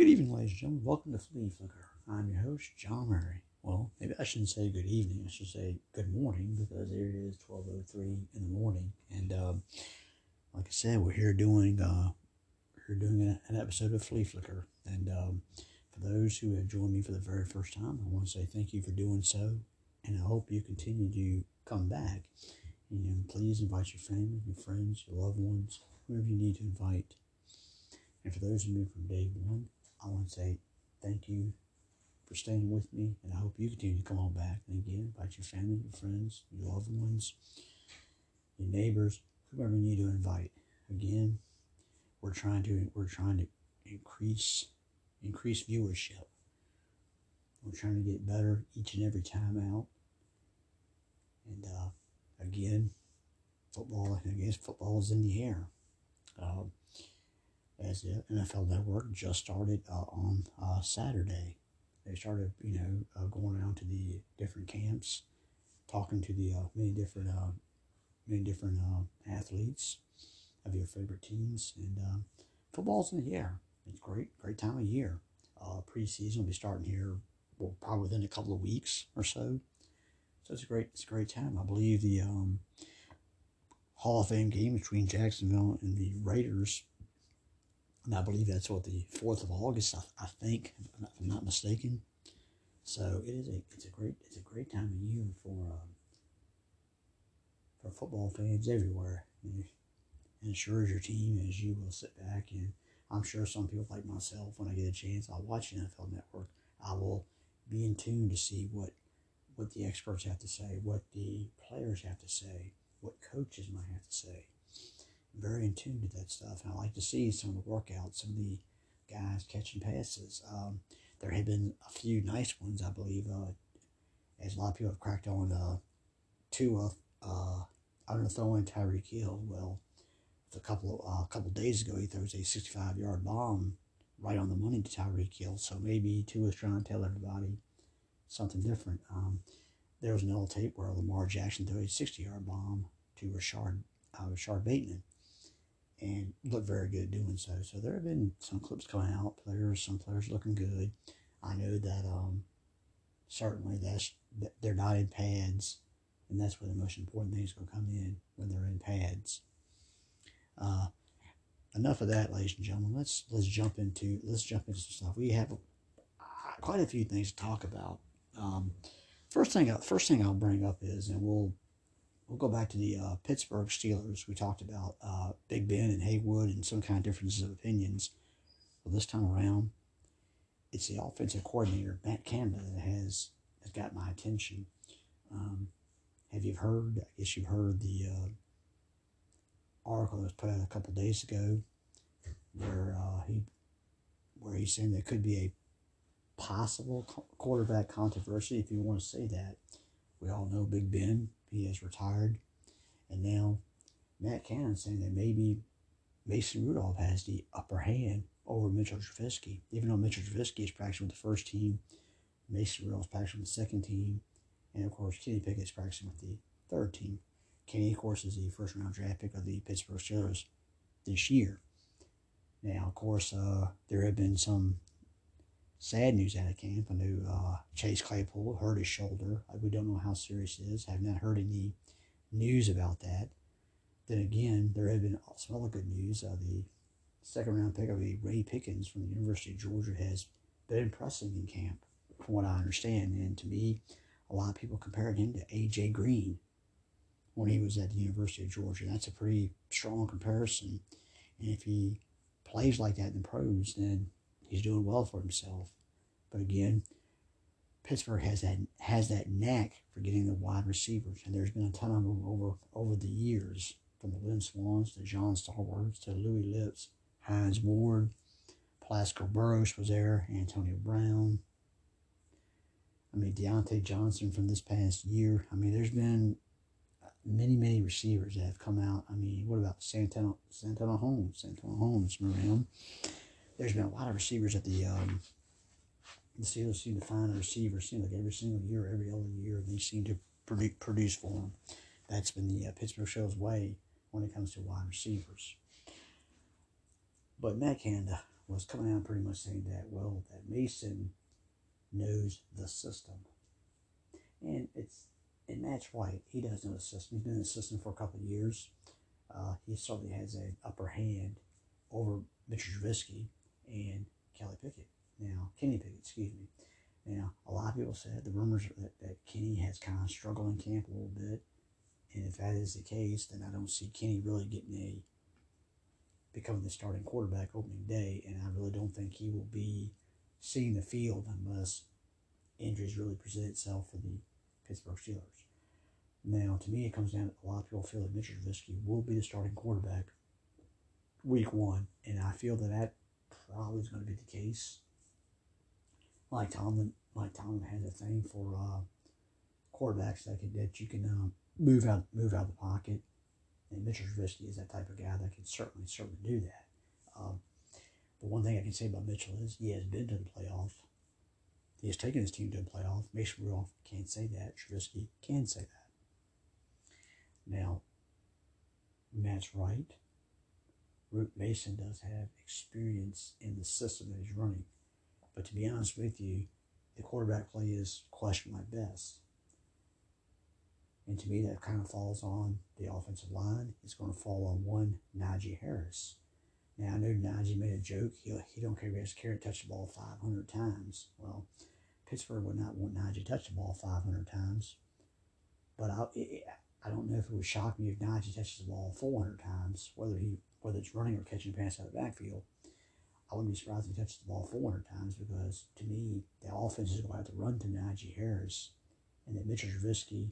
Good evening, ladies and gentlemen. Welcome to Flea Flicker. I'm your host, John Murray. Well, maybe I shouldn't say good evening. I should say good morning because here it is, 12.03 in the morning. And um, like I said, we're here doing uh, we're doing an episode of Flea Flicker. And um, for those who have joined me for the very first time, I want to say thank you for doing so. And I hope you continue to come back. And please invite your family, your friends, your loved ones, whoever you need to invite. And for those of you from day one, I want to say thank you for staying with me, and I hope you continue to come on back. And again, invite your family, your friends, your loved ones, your neighbors, whoever you need to invite. Again, we're trying to we're trying to increase increase viewership. We're trying to get better each and every time out. And uh, again, football, I guess football is in the air. Uh, as the NFL Network just started uh, on uh, Saturday. They started, you know, uh, going around to the different camps, talking to the uh, many different, uh, many different uh, athletes of your favorite teams, and football's in the air. It's great, great time of year. preseason will be starting here, well, probably within a couple of weeks or so. So it's a great, it's a great time. I believe the um, Hall of Fame game between Jacksonville and the Raiders and I believe that's what the fourth of August. I, I think, if I'm, not, mistaken. So it is a it's a great it's a great time of year for um, for football fans everywhere. And sure as your team as you will sit back and I'm sure some people like myself when I get a chance I'll watch NFL Network. I will be in tune to see what what the experts have to say, what the players have to say, what coaches might have to say very in tune to that stuff. And I like to see some of the workouts, some of the guys catching passes. Um, there have been a few nice ones, I believe, uh, as a lot of people have cracked on uh, Tua uh, underthrowing Tyreek Hill. Well, a couple of, uh, a couple of days ago, he throws a 65 yard bomb right on the money to Tyreek Hill. So maybe Tua's trying to tell everybody something different. Um, there was an old tape where Lamar Jackson threw a 60 yard bomb to Rashod, uh, Rashod Bateman and look very good doing so. So there have been some clips coming out, players, some players looking good. I know that um, certainly that's they're not in pads, and that's where the most important things going to come in when they're in pads. Uh, enough of that, ladies and gentlemen. Let's let's jump into let's jump into some stuff. We have uh, quite a few things to talk about. Um, first thing, first thing I'll bring up is, and we'll we'll go back to the uh, Pittsburgh Steelers. We talked about uh, Big Ben and Haywood and some kind of differences of opinions. Well, this time around, it's the offensive coordinator, Matt Canada, that has, has got my attention. Um, have you heard? I guess you've heard the uh, article that was put out a couple days ago where uh, he where he's saying there could be a possible quarterback controversy, if you want to say that. We all know Big Ben he has retired. And now Matt Canada saying that maybe Mason Rudolph has the upper hand over Mitchell Trubisky. Even though Mitchell Trubisky is practicing with the first team, Mason Rudolph's practicing with the second team, and of course Kenny Pickett is practicing with the third team. Kenny, of course, is the first round draft pick of the Pittsburgh Steelers this year. Now, of course, uh, there have been some sad news out of camp. I know uh, Chase Claypool hurt his shoulder. We don't know how serious it is. I have not heard any news about that. Then again, there have been some other good news. Uh, the second round pick of the Ray Pickens from the University of Georgia has been impressive in camp, from what I understand. And to me, a lot of people comparing him to A.J. Green when he was at the University of Georgia. That's a pretty strong comparison. And if he plays like that in the pros, then he's doing well for himself. But again, Pittsburgh has that has that knack for getting the wide receivers, and there's been a ton of them over over the years, from the Lynn Swanns to John Stallworth to Louis Lipps, Hines Ward, Plaxico Burress was there, Antonio Brown. I mean Diontae Johnson from this past year. I mean, there's been many, many receivers that have come out. I mean, what about Santonio, Santonio Holmes? Santonio Holmes, remember him? There's been a lot of receivers at the um, the Steelers seem to find a receiver seem like every single year, every other year, they seem to produce, produce for them. That's been the uh, Pittsburgh Steelers way when it comes to wide receivers. But Matt Canada, was coming out pretty much saying that, well, that Mason knows the system. And it's and Matt's right. He does know the system. He's been in the system for a couple of years. Uh, he certainly has an upper hand over Mitchell Trubisky and Kelly Pickett. Now, Kenny Pickett, excuse me. Now, a lot of people said the rumors that, that Kenny has kind of struggled in camp a little bit. And if that is the case, then I don't see Kenny really getting a becoming the starting quarterback opening day. And I really don't think he will be seeing the field unless injuries really present itself for the Pittsburgh Steelers. Now, to me, it comes down to a lot of people feel that Mitchell Trubisky will be the starting quarterback week one, and I feel that that probably going to be the case. Mike Tomlin, Mike Tomlin has a thing for uh, quarterbacks that can, that you can uh, move out move out of the pocket, and Mitchell Trubisky is that type of guy that can certainly certainly do that. Um, the one thing I can say about Mitchell is he has been to the playoff. He has taken his team to the playoff. Mason Rudolph can't say that. Trubisky can say that. Now, Matt's right. Root Mason does have experience in the system that he's running. But to be honest with you, the quarterback play is question my best. And to me, that kind of falls on the offensive line. It's going to fall on one Najee Harris. Now I know Najee made a joke. He he don't care if he has to carry touch the ball 500 times. Well, Pittsburgh would not want Najee to touch the ball 500 times. But I, I don't know if it would shock me if Najee touches the ball 400 times, whether he whether it's running or catching a pass out of the backfield. I wouldn't be surprised if he touches the ball 400 times because to me, the offense is going to have to run to Najee Harris and then Mitchell Trubisky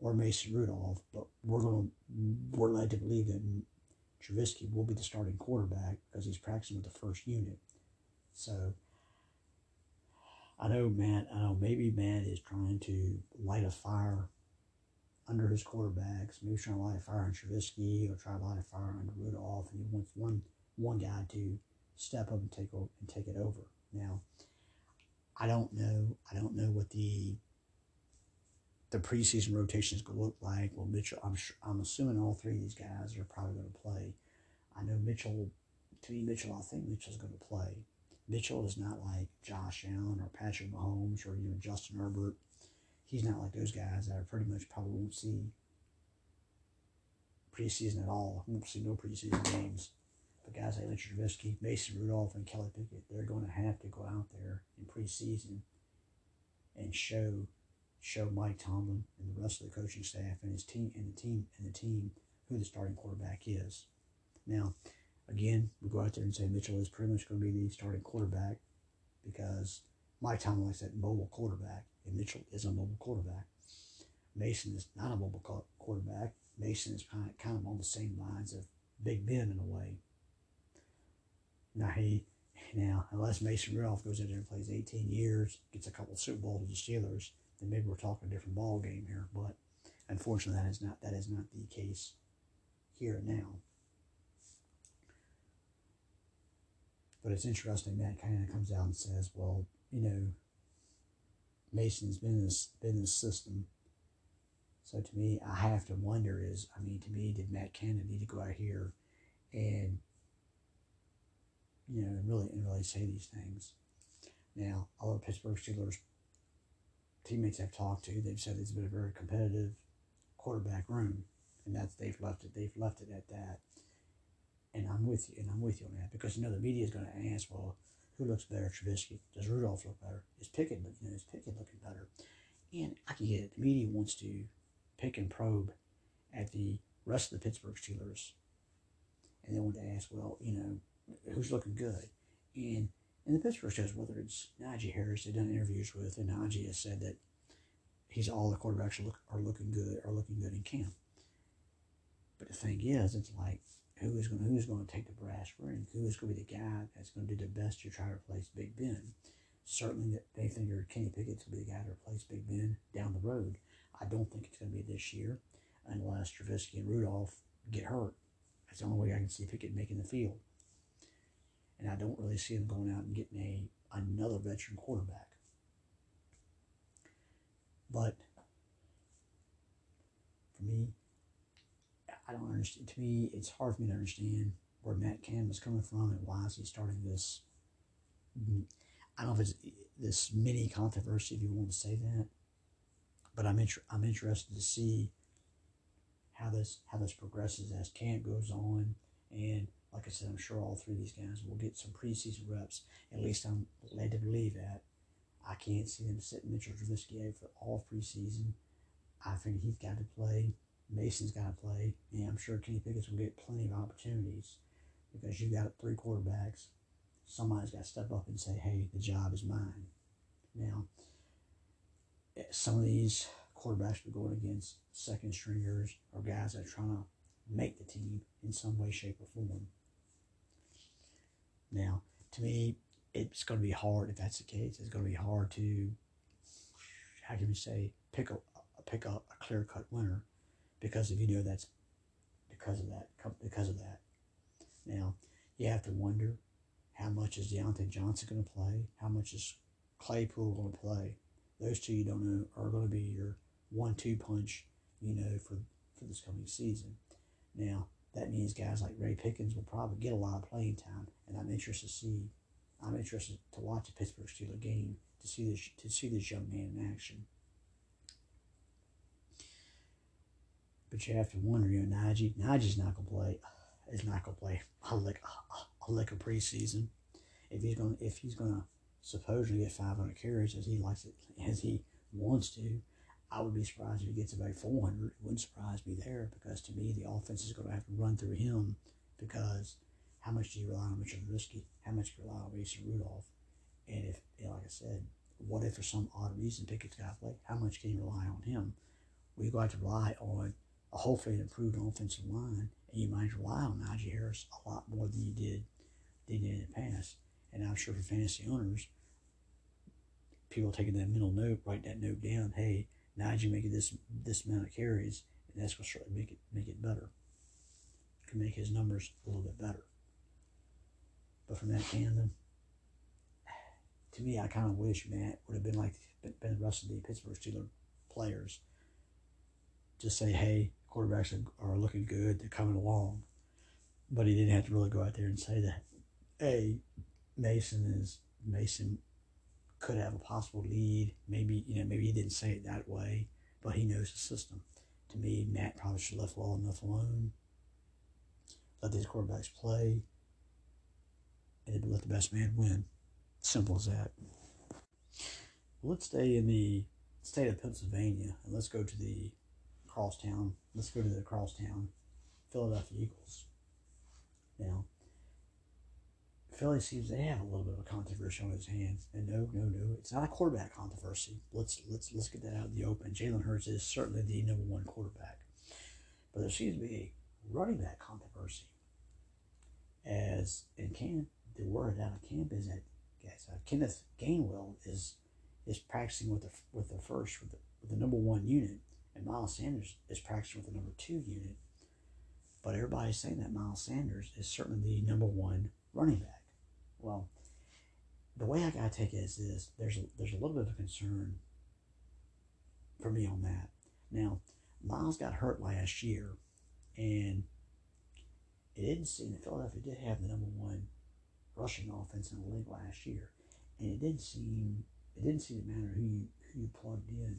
or Mason Rudolph. But we're going to, we're led to believe that Trubisky will be the starting quarterback because he's practicing with the first unit. So I know Matt, I know maybe Matt is trying to light a fire under his quarterbacks. Maybe trying to light a fire on Trubisky or try to light a fire under Rudolph, and he wants one one guy to step up and take over and take it over. Now, I don't know. I don't know what the the preseason rotation is going to look like. Well, Mitchell, I'm sure, I'm assuming all three of these guys are probably going to play. I know Mitchell. To me, Mitchell, I think Mitchell's going to play. Mitchell is not like Josh Allen or Patrick Mahomes or even Justin Herbert. He's not like those guys that are pretty much probably won't see preseason at all. Won't see no preseason games. But guys like Mitchell Trubisky, Mason Rudolph, and Kelly Pickett, they're going to have to go out there in preseason and show show Mike Tomlin and the rest of the coaching staff and his team and the team and the team who the starting quarterback is. Now, again, we go out there and say Mitchell is pretty much going to be the starting quarterback because Mike Tomlin likes that mobile quarterback, and Mitchell is a mobile quarterback. Mason is not a mobile quarterback. Mason is kind of, on the same lines of Big Ben in a way. Now he now unless Mason Rudolph goes in there and plays 18 years, gets a couple of Super Bowls with the Steelers, then maybe we're talking a different ball game here. But unfortunately, that is not that is not the case here and now. But it's interesting that kind of comes out and says, well, you know, Mason's been in this, been in this system. So to me, I have to wonder is, I mean, to me, did Matt Canada need to go out here and, you know, and really, and really say these things? Now, all the Pittsburgh Steelers teammates I've talked to, they've said it's been a very competitive quarterback room, and that's they've left it. They've left it at that. And I'm with you, and I'm with you on that because you know the media is going to ask, well, who looks better, Trubisky? Does Rudolph look better? Is Pickett, you know, is Pickett looking better? And I can get it. The media wants to pick and probe at the rest of the Pittsburgh Steelers, and they want to ask, well, you know, who's looking good? And and the Pittsburgh shows whether it's Najee Harris, they've done interviews with, and Najee has said that he's all the quarterbacks are, look, are looking good, are looking good in camp. But the thing is, it's like who is going to, who is going to take the brass ring? Who is going to be the guy that's going to do the best to try to replace Big Ben? Certainly, they think Kenny Pickett's going to be the guy to replace Big Ben down the road. I don't think it's going to be this year unless Trubisky and Rudolph get hurt. That's the only way I can see Pickett making the field. And I don't really see him going out and getting a another veteran quarterback. But for me, I don't understand. To me, it's hard for me to understand where Matt Canada is coming from and why is he starting this I don't know if it's this mini controversy, if you want to say that, but I'm inter- I'm interested to see how this how this progresses as camp goes on, and like I said, I'm sure all three of these guys will get some preseason reps. At least I'm led to believe that. I can't see them sitting in Mitchell Trubisky out for all preseason. I think he's got to play. Mason's got to play. And I'm sure Kenny Pickett's will get plenty of opportunities because you've got three quarterbacks. Somebody's got to step up and say, hey, the job is mine. Now, eh, some of these quarterbacks are going against second stringers or guys that are trying to make the team in some way, shape, or form. Now, to me, it's going to be hard if that's the case. It's going to be hard to, how can we say, pick a pick a, a clear cut winner because if you know that's because of that because of that. Now, you have to wonder how much is Diontae Johnson going to play? How much is Claypool going to play? Those two you don't know are going to be your one-two punch, you know, for for this coming season. Now, that means guys like Ray Pickens will probably get a lot of playing time, and I'm interested to see. I'm interested to watch a Pittsburgh Steelers game to see this to see this young man in action. But you have to wonder, you know, Najee, Najee's not gonna play. Is not gonna play a lick a, a lick of preseason. If he's gonna if he's gonna supposedly get 500 carries as he likes it as he wants to, I would be surprised if he gets about 400. It wouldn't surprise me there because to me, the offense is going to have to run through him because how much do you rely on Mitchell Trubisky? How much do you rely on Mason Rudolph? And if, like I said, what if for some odd reason Pickett's got to play? How much can you rely on him? We've got to rely on hopefully an improved offensive line, and you might rely on Najee Harris a lot more than you did, than you did in the past. And I'm sure for fantasy owners, people taking that mental note, write that note down. Hey, Najee making this this amount of carries, and that's going to certainly make it make it better. Can make his numbers a little bit better. But from that tandem, to me, I kind of wish Matt would have been like been the rest of the Pittsburgh Steelers players. Just say, hey, quarterbacks are, are looking good, they're coming along. But he didn't have to really go out there and say that. Hey, Mason is Mason could have a possible lead. Maybe, you know, maybe he didn't say it that way, but he knows the system. To me, Matt probably should have left well enough alone. Let these quarterbacks play and let the best man win. Simple as that. let's stay in the state of Pennsylvania and let's go to the crosstown. Let's go to the crosstown Philadelphia Eagles. Now, Philly seems they have a little bit of a controversy on his hands. And no, no, no, it's not a quarterback controversy. Let's let's let's get that out in the open. Jalen Hurts is certainly the number one quarterback, but there seems to be a running back controversy. As in camp, the word out of camp is that uh, Kenneth Gainwell is is practicing with the with the first with the, with the number one unit, and Miles Sanders is practicing with the number two unit. But everybody's saying that Miles Sanders is certainly the number one running back. Well, the way I gotta take it is this: there's a, there's a little bit of concern for me on that. Now, Miles got hurt last year, and it didn't seem that Philadelphia did have the number one rushing offense in the league last year, and it didn't seem it didn't seem to matter who you who you plugged in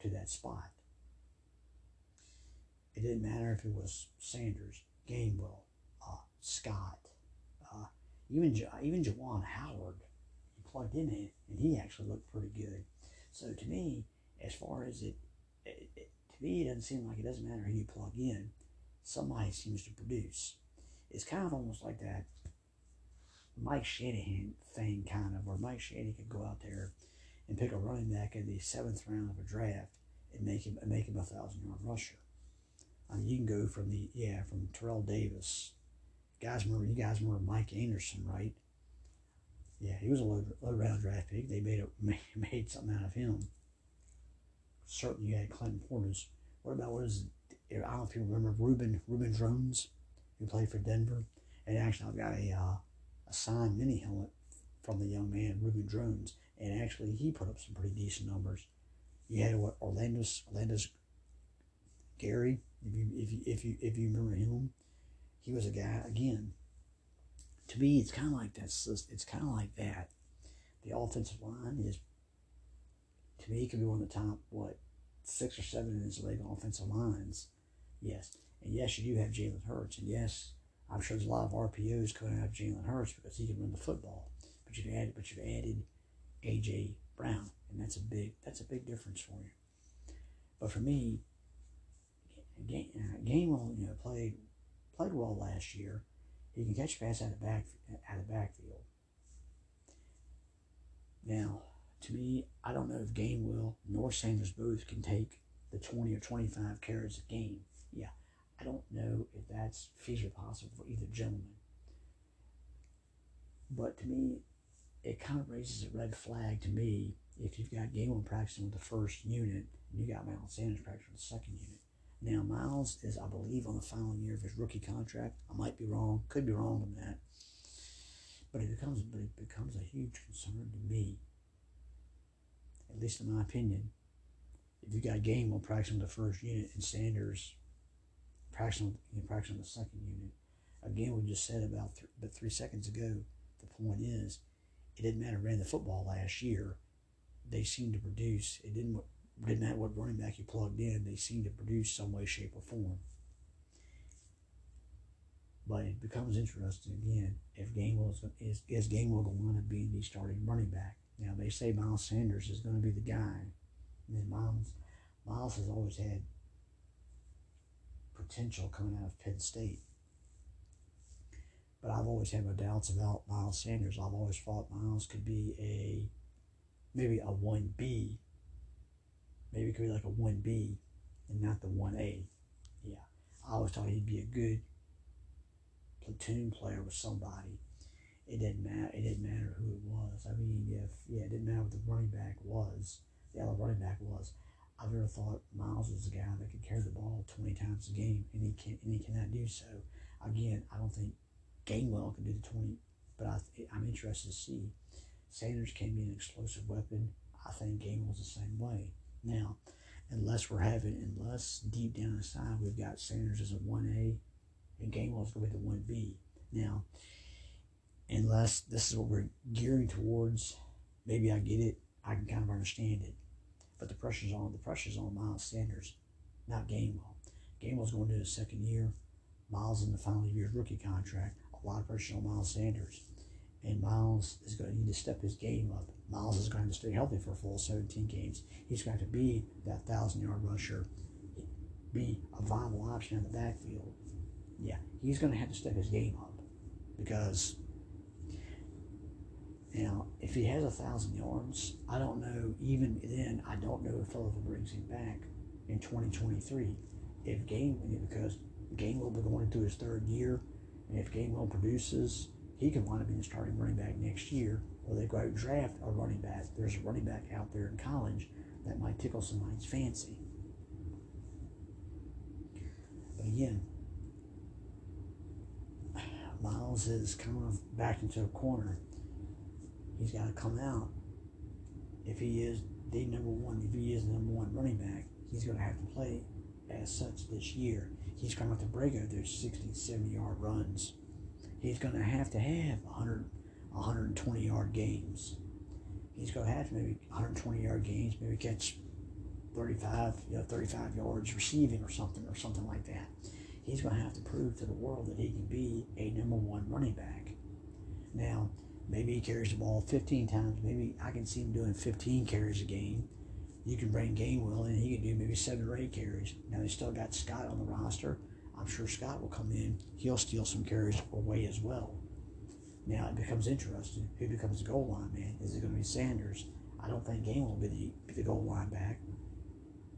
to that spot. It didn't matter if it was Sanders, Gainwell, uh, Scott, even even Jordan Howard, he plugged in it, and he actually looked pretty good. So to me, as far as it, it, it, to me, it doesn't seem like it doesn't matter who you plug in. Somebody seems to produce. It's kind of almost like that Mike Shanahan thing, kind of, where Mike Shanahan could go out there and pick a running back in the seventh round of a draft and make him make him a thousand yard rusher. Mean, you can go from the yeah from Terrell Davis guys remember you guys remember Mike Anderson, right? Yeah, he was a low, low round draft pick. They made a made something out of him. Certainly, you had Clinton Portis. What about what is? It? I don't know if you remember Reuben Reuben Droughns, who played for Denver. And actually, I've got a uh, a signed mini helmet from the young man Reuben Droughns, and actually, he put up some pretty decent numbers. You had what Olandis Olandis Gary, if you if you if you if you remember him, he was a guy again. to me, it's kind of like that. It's kind of like that. The offensive line is, to me, could be one of the top what six or seven in this league offensive lines. Yes, and yes, you do have Jalen Hurts, and yes, I'm sure there's a lot of RPOs coming out of Jalen Hurts because he can run the football. But you've added, but you've added AJ Brown, and that's a big that's a big difference for you. But for me, Game, Gainwell, you know, played played well last year. He can catch pass out of back out of backfield. Now, to me, I don't know if Gainwell nor Sanders Booth can take the 20 or 25 carries a game. Yeah, I don't know if that's feasibly possible for either gentleman. But to me, it kind of raises a red flag to me if you've got Gainwell practicing with the first unit and you got Miles Sanders practicing with the second unit. Now, Miles is, I believe, on the final year of his rookie contract. I might be wrong, could be wrong on that. But it becomes, but it becomes a huge concern to me, at least in my opinion. If you got Gainwell practicing with the first unit and Sanders practicing, you know, practicing the second unit, again, we just said about th- but three seconds ago, the point is, it didn't matter ran the football last year. They seemed to produce. It didn't didn't matter what running back you plugged in, they seemed to produce some way, shape, or form. But it becomes interesting again if Gainwell is, is, is Gainwell going to be the starting running back. Now they say Miles Sanders is going to be the guy. And Miles Miles has always had potential coming out of Penn State. But I've always had my doubts about Miles Sanders. I've always thought Miles could be a maybe a one B Maybe it could be like a 1B and not the 1A. Yeah. I always thought he'd be a good platoon player with somebody. It didn't matter. It didn't matter who it was. I mean, if yeah, it didn't matter what the running back was. The other running back was. I've never thought Miles was a guy that could carry the ball twenty times a game, and he can and he cannot do so. Again, I don't think Gainwell can do the twenty, but I, I'm interested to see. Sanders can be an explosive weapon. I think Gainwell's the same way. Now, unless we're having, unless deep down inside we've got Sanders as a 1A and Gainwell's going to be the 1B. Now, unless this is what we're gearing towards, maybe I get it. I can kind of understand it. But the pressure's on. The pressure's on Miles Sanders, not Gainwell. Gainwell's going to his second year. Miles in the final year rookie contract. A lot of pressure on Miles Sanders. And Miles is going to need to step his game up. Miles is going to stay healthy for a full 17 games. He's going to be that 1,000 yard rusher, be a viable option in the backfield. Yeah, he's going to have to step his game up because now if he has a thousand yards, I don't know. Even then, I don't know if Philadelphia brings him back in 2023. If game because Gainwell will be going into his third year, and if Gainwell produces, he can wind up being the starting running back next year or they go out and draft a running back. There's a running back out there in college that might tickle somebody's fancy. But again, Miles is kind of backed into a corner. He's got to come out. If he is the number one, if he is the number one running back, he's going to have to play as such this year. He's going to have to break out those 60, 70 yard runs. He's going to have to have 100, 120 yard games. He's going to have maybe 120 yard games, maybe catch 35, you know, 35 yards receiving or something or something like that. He's going to have to prove to the world that he can be a number one running back. Now, maybe he carries the ball 15 times. Maybe I can see him doing 15 carries a game. You can bring Gainwell in, he can do maybe seven or eight carries. Now, they still got Scott on the roster. I'm sure Scott will come in. He'll steal some carries away as well. Now it becomes interesting. Who becomes the goal line man? Is it going to be Sanders? I don't think Game will be the, be the goal line back.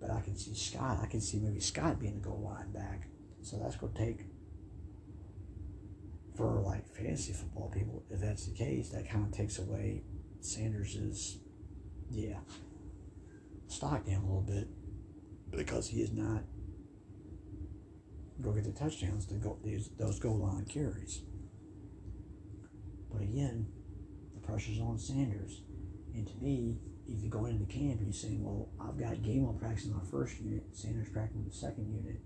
But I can see Scott. I can see maybe Scott being the goal line back. So that's going to take, for like fantasy football people, if that's the case, that kind of takes away Sanders's, yeah, stock down a little bit because he is not go get the touchdowns to go these those goal line carries. But again, the pressure's on Sanders. And to me, if you go into camp and you're saying, well, I've got Gainwell practicing the first unit, Sanders practicing the second unit,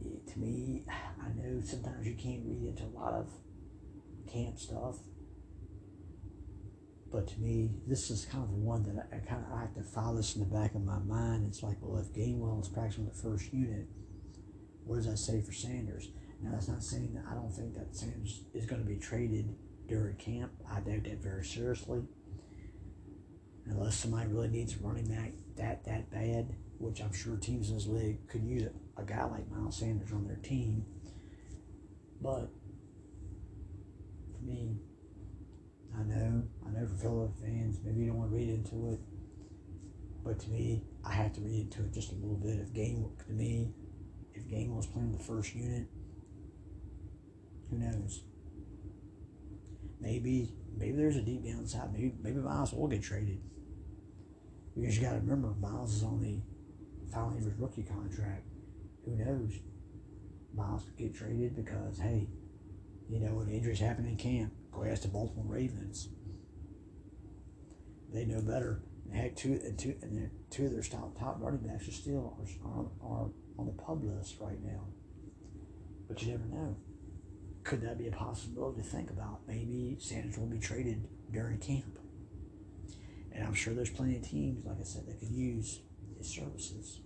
it, to me, I know sometimes you can't read into a lot of camp stuff. But to me, this is kind of the one that I, I kind of I have to file this in the back of my mind. It's like, well, if Gainwell is practicing the first unit, what does that say for Sanders? Now, that's not saying that I don't think that Sanders is going to be traded during camp. I doubt that very seriously. Unless somebody really needs a running back that that bad, which I'm sure teams in this league could use a, guy like Miles Sanders on their team. But for me, I know, I know for fellow fans, maybe you don't want to read into it, but to me, I have to read into it just a little bit. of game to me, if Game was playing the first unit, who knows? Maybe maybe there's a deep downside. Maybe maybe Miles will get traded. Because you got to remember, Miles is on the final year of his rookie contract. Who knows? Miles could get traded because hey, you know when injuries happen in camp, go ask the Baltimore Ravens. They know better. And heck, two and two and two of their top top running backs are still are, are on the PUP list right now. But you never know could that be a possibility to think about? Maybe Sanders will be traded during camp. And I'm sure there's plenty of teams, like I said, that could use his services.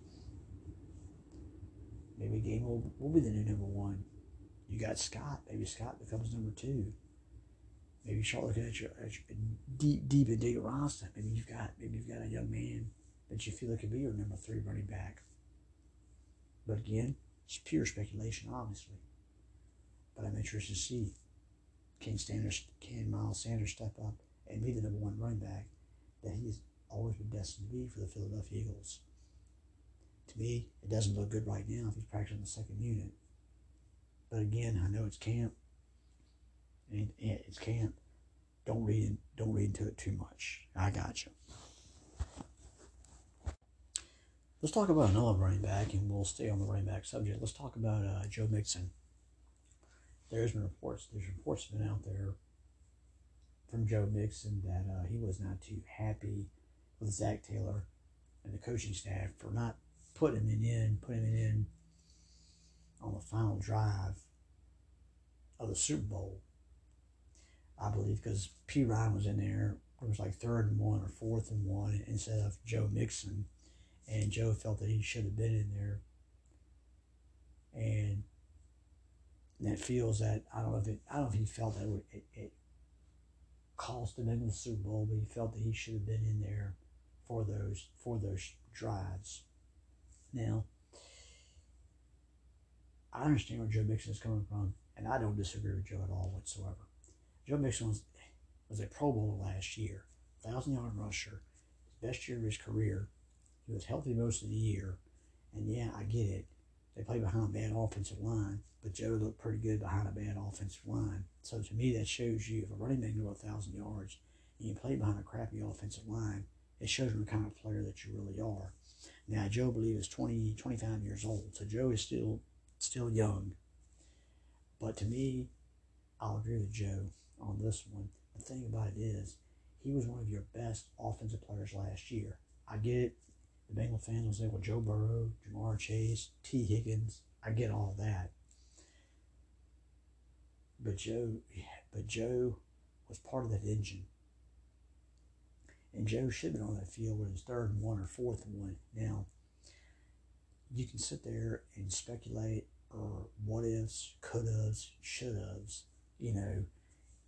Maybe Game will, will be the new number one. You got Scott. Maybe Scott becomes number two. Maybe start looking at your, at your deep, deep into your roster. Maybe you've got maybe you've got a young man that you feel could be your number three running back. But again, it's pure speculation, obviously. But I'm interested to see can Sanders, can Miles Sanders step up and be the number one running back that he's always been destined to be for the Philadelphia Eagles. To me, it doesn't look good right now if he's practicing the second unit. But again, I know it's camp, and it's camp. Don't read don't read into it too much. I got you. Let's talk about another running back, and we'll stay on the running back subject. Let's talk about uh, Joe Mixon there's been reports. There's reports been out there from Joe Mixon that uh, he was not too happy with Zac Taylor and the coaching staff for not putting him in, putting him in on the final drive of the Super Bowl. I believe because Perine was in there. It was like third and one or fourth and one instead of Joe Mixon, and Joe felt that he should have been in there. And that feels that I don't know if it, I don't know if he felt that it, it, it cost him in the Super Bowl, but he felt that he should have been in there for those for those drives. Now, I understand where Joe Mixon is coming from, and I don't disagree with Joe at all whatsoever. Joe Mixon was, was a Pro Bowl last year, thousand yard rusher, best year of his career. He was healthy most of the year, and yeah, I get it. They play behind a bad offensive line, but Joe looked pretty good behind a bad offensive line. So to me, that shows you if a running back can go a thousand yards and you play behind a crappy offensive line, it shows you the kind of player that you really are. Now, Joe, I believe, is 20, 25 years old, so Joe is still still young. But to me, I'll agree with Joe on this one. The thing about it is, he was one of your best offensive players last year. I get it. The Bengal fans will say, well, Joe Burrow, Ja'Marr Chase, Tee Higgins. I get all that. But Joe, but Joe was part of that engine. And Joe should have been on that field with his third and one or fourth and one. Now, you can sit there and speculate or what ifs, could haves, should haves. You know,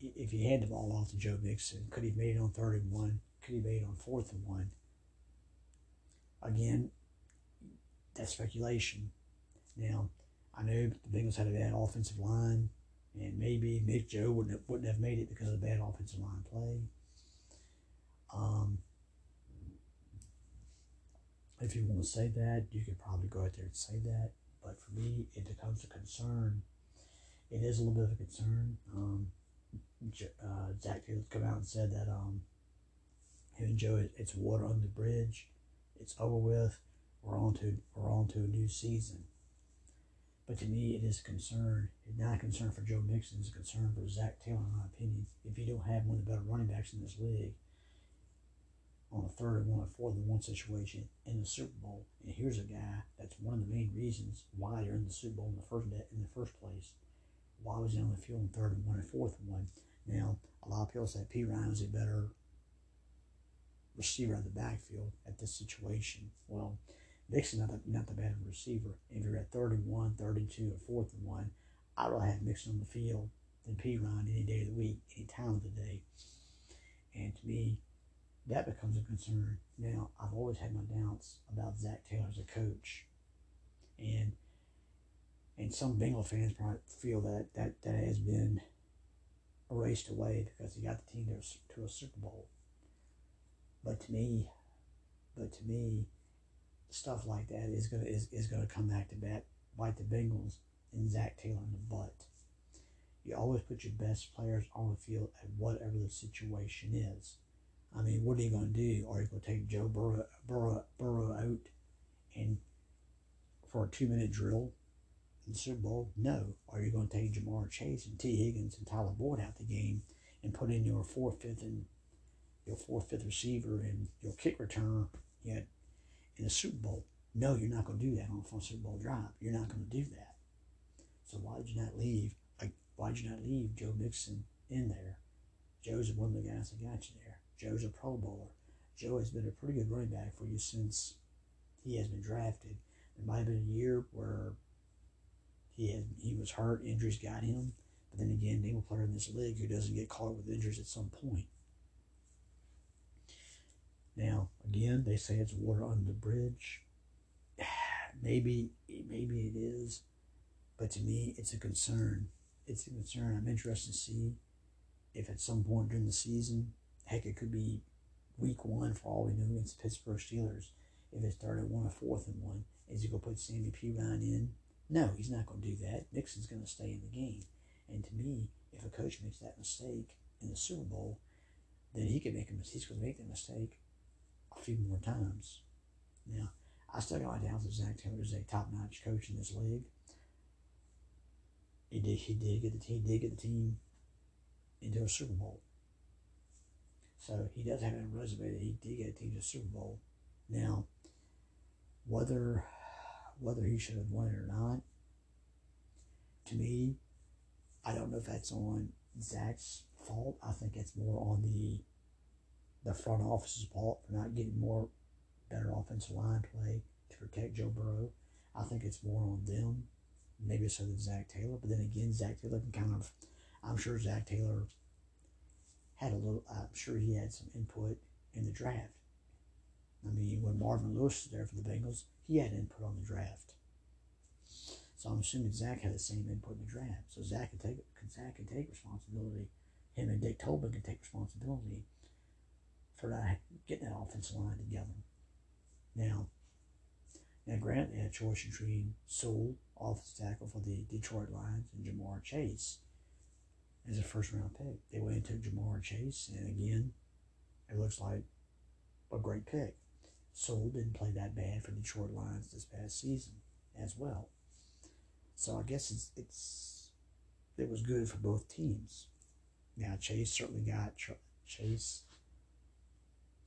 if he had the ball off to Joe Mixon, could he have made it on third and one? Could he have made it on fourth and one? Again, that's speculation. Now, I know the Bengals had a bad offensive line and maybe Nick Joe wouldn't have, wouldn't have made it because of the bad offensive line play. Um, if you want to say that, you could probably go out there and say that. But for me, it becomes a concern. It is a little bit of a concern. Um, uh, Zac Taylor's come out and said that um, him and Joe, it's water under the bridge. It's over with. We're on to we're on to a new season. But to me, it is a concern. It's not a concern for Joe Mixon. It's a concern for Zac Taylor, in my opinion. If you don't have one of the better running backs in this league on a third and one, a fourth and one situation in the Super Bowl, and here's a guy that's one of the main reasons why you're in the Super Bowl in the first in the first place. why was he on the field in third and one and fourth and one? Now, a lot of people say Perine was a better receiver of the backfield at this situation. Well, Mixon not the, not the better receiver. If you're at third and one, third and two, or fourth and one, I'd rather have Mixon on the field than Perine any day of the week, any time of the day. And to me, that becomes a concern. Now, I've always had my doubts about Zac Taylor as a coach. And and some Bengal fans probably feel that that, that has been erased away because he got the team to, to a Super Bowl. But to me, but to me, stuff like that is gonna is, is gonna come back to bat, bite the Bengals and Zac Taylor in the butt. You always put your best players on the field at whatever the situation is. I mean, what are you to do? Are you to take Joe Burrow, Burrow, Burrow out and for a two minute drill in the Super Bowl? No. Are you to take Ja'Marr Chase and Tee Higgins and Tyler Boyd out the game and put in your fourth, fifth, and your fourth, fifth receiver and your kick returner yet in the Super Bowl? No, you're not going to do that on a Super Bowl drive. You're not going to do that. So why did you not leave? Like, why did you not leave Joe Mixon in there? Joe's one of the guys that got you there. Joe's a Pro Bowler. Joe has been a pretty good running back for you since he has been drafted. There might have been a year where he had he was hurt, injuries got him. But then again, name a player in this league who doesn't get caught with injuries at some point. Now, again, they say it's water under the bridge. Maybe, maybe it is, but to me, it's a concern. It's a concern. I'm interested to see if at some point during the season, heck, it could be week one for all we know against the Pittsburgh Steelers. If it started one or fourth and one, is he going to put Samaje Perine in? No, he's not going to do that. Mixon's going to stay in the game. And to me, if a coach makes that mistake in the Super Bowl, then he can make a mistake. He's going to make that mistake a few more times. Now, I still got my doubts that Zac Taylor is a top-notch coach in this league. He did. He did get the team. Did get the team into a Super Bowl. So he does have a resume that he did get a team to a Super Bowl. Now, whether whether he should have won it or not, to me, I don't know if that's on Zac's fault. I think it's more on the the front office's fault for not getting more better offensive line play to protect Joe Burrow. I think it's more on them. Maybe so than Zac Taylor. But then again, Zac Taylor can kind of I'm sure Zac Taylor had a little I'm sure he had some input in the draft. I mean, when Marvin Lewis was there for the Bengals, he had input on the draft. So I'm assuming Zac had the same input in the draft. So Zac can take Zac can take responsibility. Him and Duke Tobin can take responsibility getting that offensive line together. Now, now they had a choice between Sewell, offensive tackle for the Detroit Lions, and Ja'Marr Chase as a first round pick. They went and took Ja'Marr Chase, and again, it looks like a great pick. Sewell didn't play that bad for Detroit Lions this past season as well. So I guess it's, it's it was good for both teams. Now Chase certainly got Chase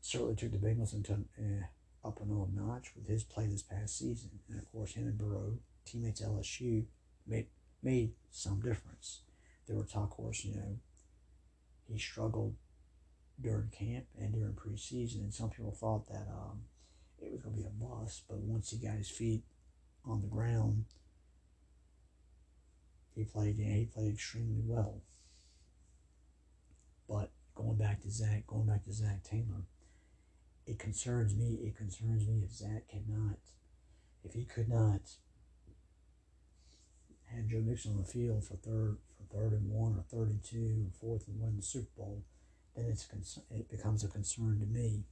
certainly took the Bengals into uh, up another notch with his play this past season, and of course him and Burrow, teammates LSU, made made some difference. There were talk horse, you know, he struggled during camp and during preseason, and some people thought that um, it was going to be a bust. But once he got his feet on the ground, he played. Yeah, he played extremely well. But going back to Zac, going back to Zac Taylor, it concerns me. It concerns me if Zac cannot, if he could not have Joe Mixon on the field for third, for third and one, or third and two, or fourth and one in the Super Bowl, then it's it becomes a concern to me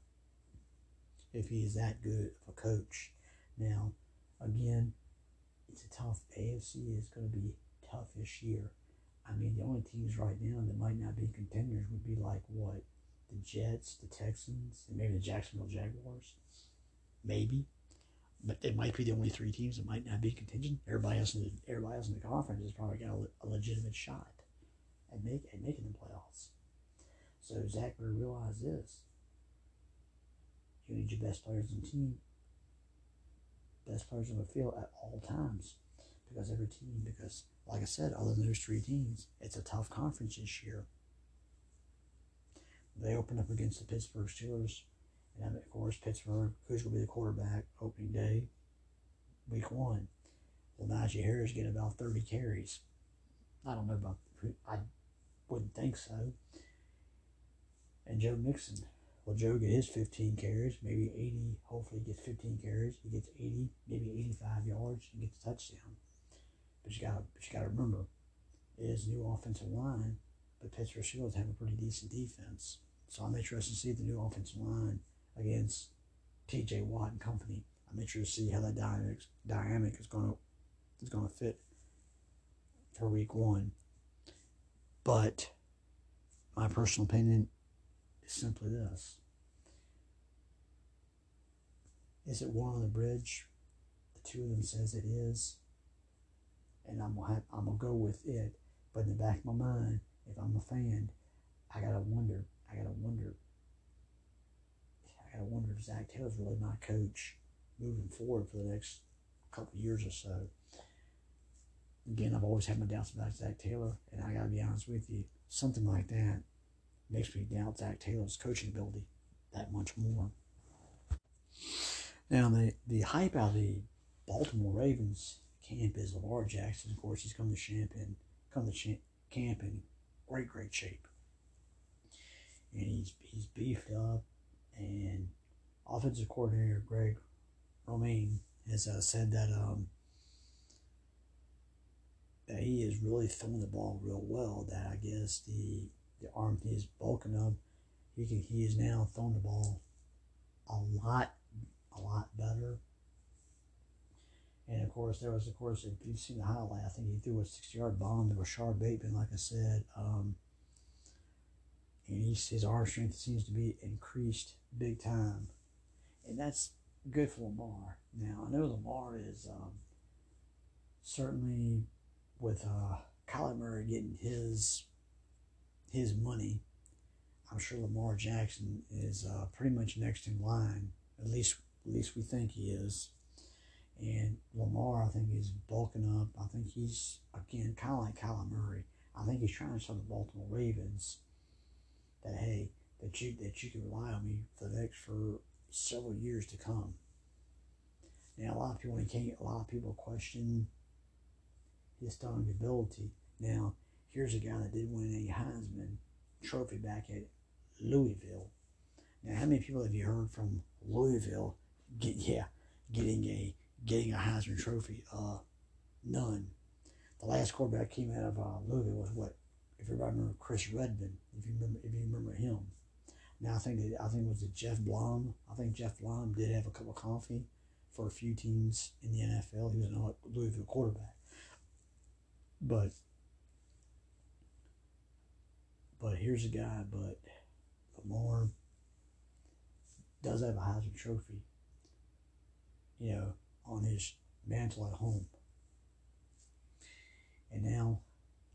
if he is that good of a coach. Now, again, it's a tough. AFC is going to be tough this year. I mean, the only teams right now that might not be contenders would be like what the Jets, the Texans, and maybe the Jacksonville Jaguars. Maybe, but they might be the only three teams that might not be contingent. Everybody else in the everybody else in the conference has probably got a, a legitimate shot at make at making the playoffs. So Zac better realize this. You need your best players on the team, best players on the field at all times. because every team, because like I said, other than those three teams, it's a tough conference this year. They open up against the Pittsburgh Steelers, and of course, Pittsburgh, who's going to be the quarterback opening day, week one. Well, Najee Harris get about 30 carries. I don't know about, I wouldn't think so. And Joe Mixon, well, Joe get his 15 carries, maybe 80. Hopefully, he gets 15 carries. He gets 80, maybe 85 yards, and gets a touchdown. But you got you got to remember, it is new offensive line, but Pittsburgh Steelers have a pretty decent defense. So I'm interested to see the new offensive line against T.J. Watt and company. I'm interested to see how that dynamic dynamic is going to is to fit for Week One. But my personal opinion is simply this. Is it one on the bridge? The two of them says it is. And I'm gonna have, I'm gonna go with it. But in the back of my mind, if I'm a fan, I gotta wonder. I gotta wonder. I gotta wonder if Zac Taylor's really my coach moving forward for the next couple years or so. Again, I've always had my doubts about Zac Taylor, and I gotta be honest with you, something like that makes me doubt Zac Taylor's coaching ability that much more. Now, the, the hype out of the Baltimore Ravens camp is Lamar Jackson. Of course, he's come to champion, come to champ, camp in great, great shape. And he's he's beefed up, and offensive coordinator Greg Roman has uh, said that um, that he is really throwing the ball real well. That I guess the the arm is bulking up. He can he is now throwing the ball a lot a lot better. And of course, there was, of course, if you've seen the highlight, I think he threw a 60 yard bomb to Rashod Bateman, like I said. Um, and he's, his arm strength seems to be increased big time. And that's good for Lamar. Now, I know Lamar is um, certainly with uh, Kyler Murray getting his his money. I'm sure Lamar Jackson is uh, pretty much next in line. At least, at least we think he is. And Lamar, I think, is bulking up. I think he's again kind of like Kyler Murray. I think he's trying to show the Baltimore Ravens that hey, that you that you can rely on me for the next for several years to come. Now, a lot of people can't. A lot of people question his throwing ability. Now, here's a guy that did win a Heisman Trophy back at Louisville. Now, how many people have you heard from Louisville? Get yeah, getting a getting a Heisman Trophy. Uh, none. The last quarterback came out of uh, Louisville was what? If everybody remember Chris Redman, if you remember, if you remember him. Now I think I think it was Jeff Brohm. I think Jeff Brohm did have a cup of coffee for a few teams in the NFL. He was an Louisville quarterback, but but here's a guy. But Lamar does have a Heisman Trophy. You know, on his mantle at home. And now,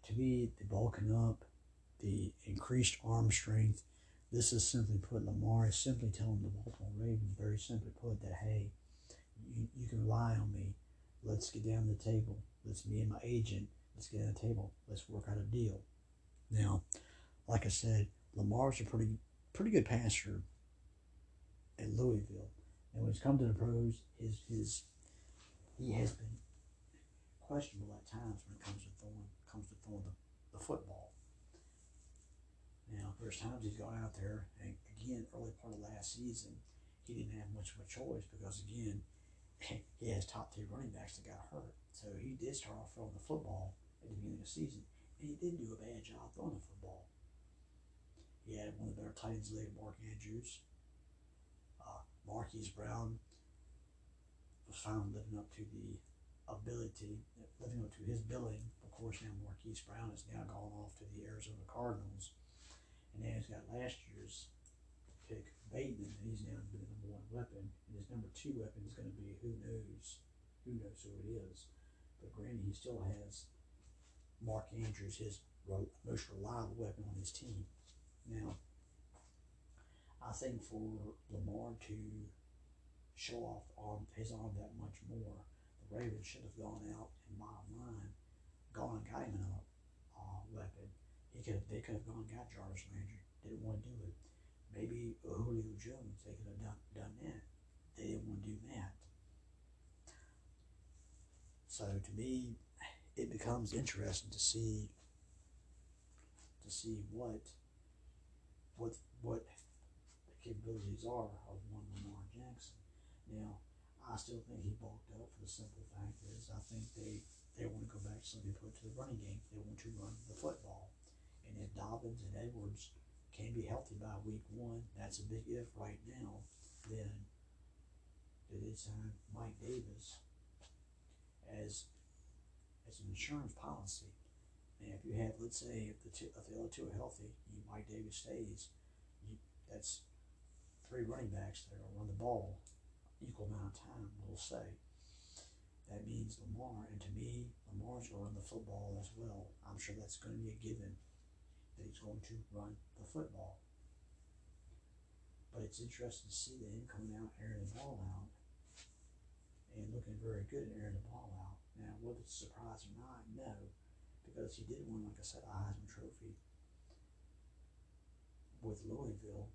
to be the bulking up, the increased arm strength, this is simply put, Lamar is simply telling the Baltimore Ravens, very simply put, that hey, you, you can rely on me. Let's get down to the table. Let's me and my agent. Let's get on the table. Let's work out a deal. Now, like I said, Lamar's a pretty pretty good passer at Louisville. And when he's come to the pros, his his he has been questionable at times when it comes to throwing comes to throwing the, the football. Now, there's times he's gone out there, and again, early part of last season, he didn't have much of a choice because again, he has top tier running backs that got hurt. So he did start off throwing the football at the beginning of the season, and he didn't do a bad job throwing the football. He had one of the better tight ends in league, Mark Andrews. Uh, Marquise Brown was found living up to the ability, living up to his billing. Of course, now Marquise Brown has now gone off to the Arizona Cardinals. And now he's got last year's pick, Bateman, and he's now been the number one weapon. And his number two weapon is going to be who knows, who knows who it is. But granted, he still has Mark Andrews, his most reliable weapon on his team. Now, I think for Lamar to show off arm, his arm that much more. Ravens should have gone out in my mind, gone and got him another uh, weapon. He could have, they could have gone and got Jarvis Landry. Didn't want to do it. Maybe Julio Jones, they could have done, done that. They didn't want to do that. So to me, it becomes interesting to see to see what what what the capabilities are of one Lamar Jackson. Now, I still think he bulked up for the simple fact is I think they they want to go back to something put to the running game. They want to run the football. And if Dobbins and Edwards can be healthy by week one, that's a big if right now, then they did sign Mike Davis as as an insurance policy. And if you have, let's say, if the two, if the other two are healthy, you Mike Davis stays, you, that's three running backs that are going run the ball equal amount of time, we'll say. That means Lamar, and to me, Lamar's going to run the football as well. I'm sure that's going to be a given that he's going to run the football. But it's interesting to see him coming out, airing the ball out, and looking very good at airing the ball out. Now, whether it's a surprise or not, no, because he did win, like I said, a Heisman Trophy with Louisville,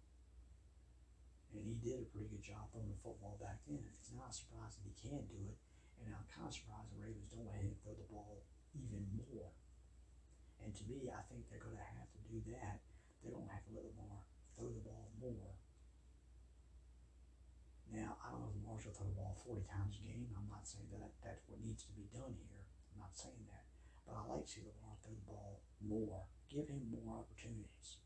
and he did a pretty good job throwing the football back then. It's not that he can do it, and I'm kind of surprised the Ravens don't let him throw the ball even more. And to me, I think they're going to have to do that. They don't have to let Lamar throw the ball more. Now, I don't know if going to throw the ball 40 times a game. I'm not saying that that's what needs to be done here. I'm not saying that. But I like to see Lamar throw the ball more. Give him more opportunities.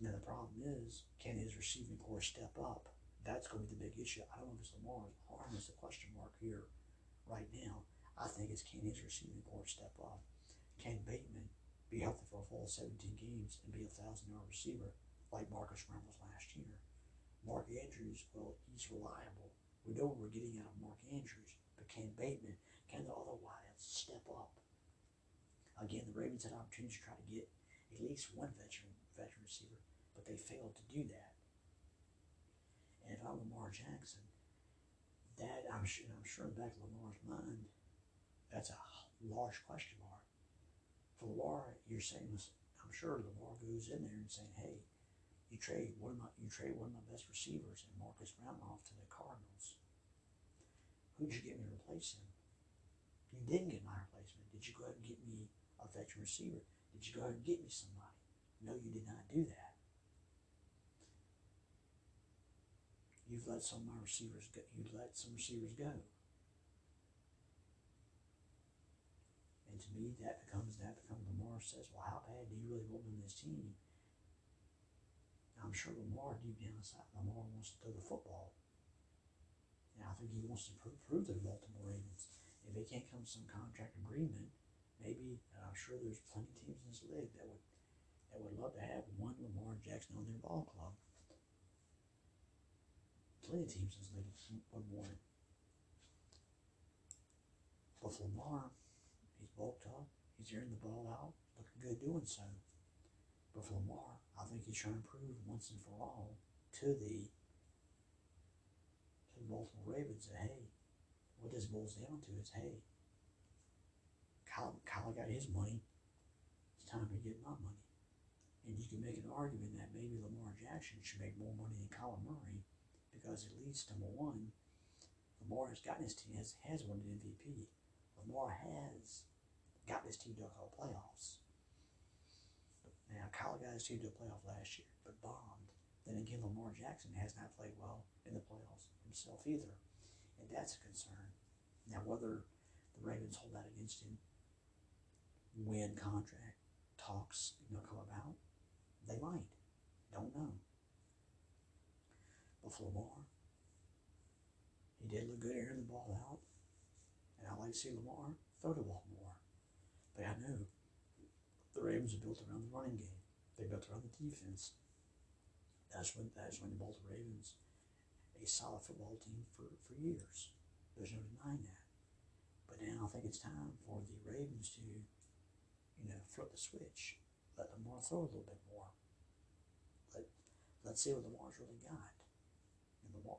Now, the problem is, can his receiving core step up? That's going to be the big issue. I don't know if it's Lamar's arm is question mark here right now. I think it's can his receiving core step up? Can Bateman be healthy for a full 17 games and be a thousand yard receiver like Marquise Brown was last year? Mark Andrews, well, he's reliable. We know what we're getting out of Mark Andrews, but can Bateman, can the other wideouts step up? Again, the Ravens had opportunities to try to get at least one veteran veteran receiver, but they failed to do that. And if I'm Lamar Jackson, that I'm sure I'm sure in the back of Lamar's mind, that's a large question mark. For Lamar, you're saying I'm sure Lamar goes in there and saying, "Hey, you trade one of my you trade one of my best receivers and Marcus off to the Cardinals. Who'd you get me to replace him? You didn't get my replacement. Did you go ahead and get me a veteran receiver? Did you go ahead and get me somebody? No, you did not do that. You've let some of my receivers go. You've let some receivers go. And to me, that becomes that becomes Lamar says, well, how bad do you really want in this team? I'm sure Lamar, deep down inside, Lamar wants to throw the football. And I think he wants to prove, prove to the Baltimore Ravens. If they can't come to some contract agreement, maybe, I'm sure there's plenty of teams in this league that would that would love to have one Lamar Jackson on their ball club. Plenty of this league would. But Lamar, he's bulked up, he's airing the ball out, looking good doing so. But for Lamar, I think he's trying to prove once and for all to the to the Baltimore Ravens that hey, what this boils down to is hey, Kyle, Kyle got his money. It's time to get my money. And you can make an argument that maybe Lamar Jackson should make more money than Kyler Murray because at least number one, Lamar has gotten his team has has won an MVP. Lamar has got his team to a couple playoffs. Now, Kyle got his team to a playoff last year, but bombed. Then again, Lamar Jackson has not played well in the playoffs himself either, and that's a concern. Now, whether the Ravens hold that against him when contract talks you know come about, they might. Don't know. Lamar, he did look good airing the ball out, and I like to see Lamar throw the ball more. But I know the Ravens are built around the running game. They built around the defense. That's when that's when the Baltimore Ravens a solid football team for, for years. There's no denying that. But now I think it's time for the Ravens to, you know, flip the switch. Let Lamar throw a little bit more. Let let's see what Lamar's really got. And Lamar.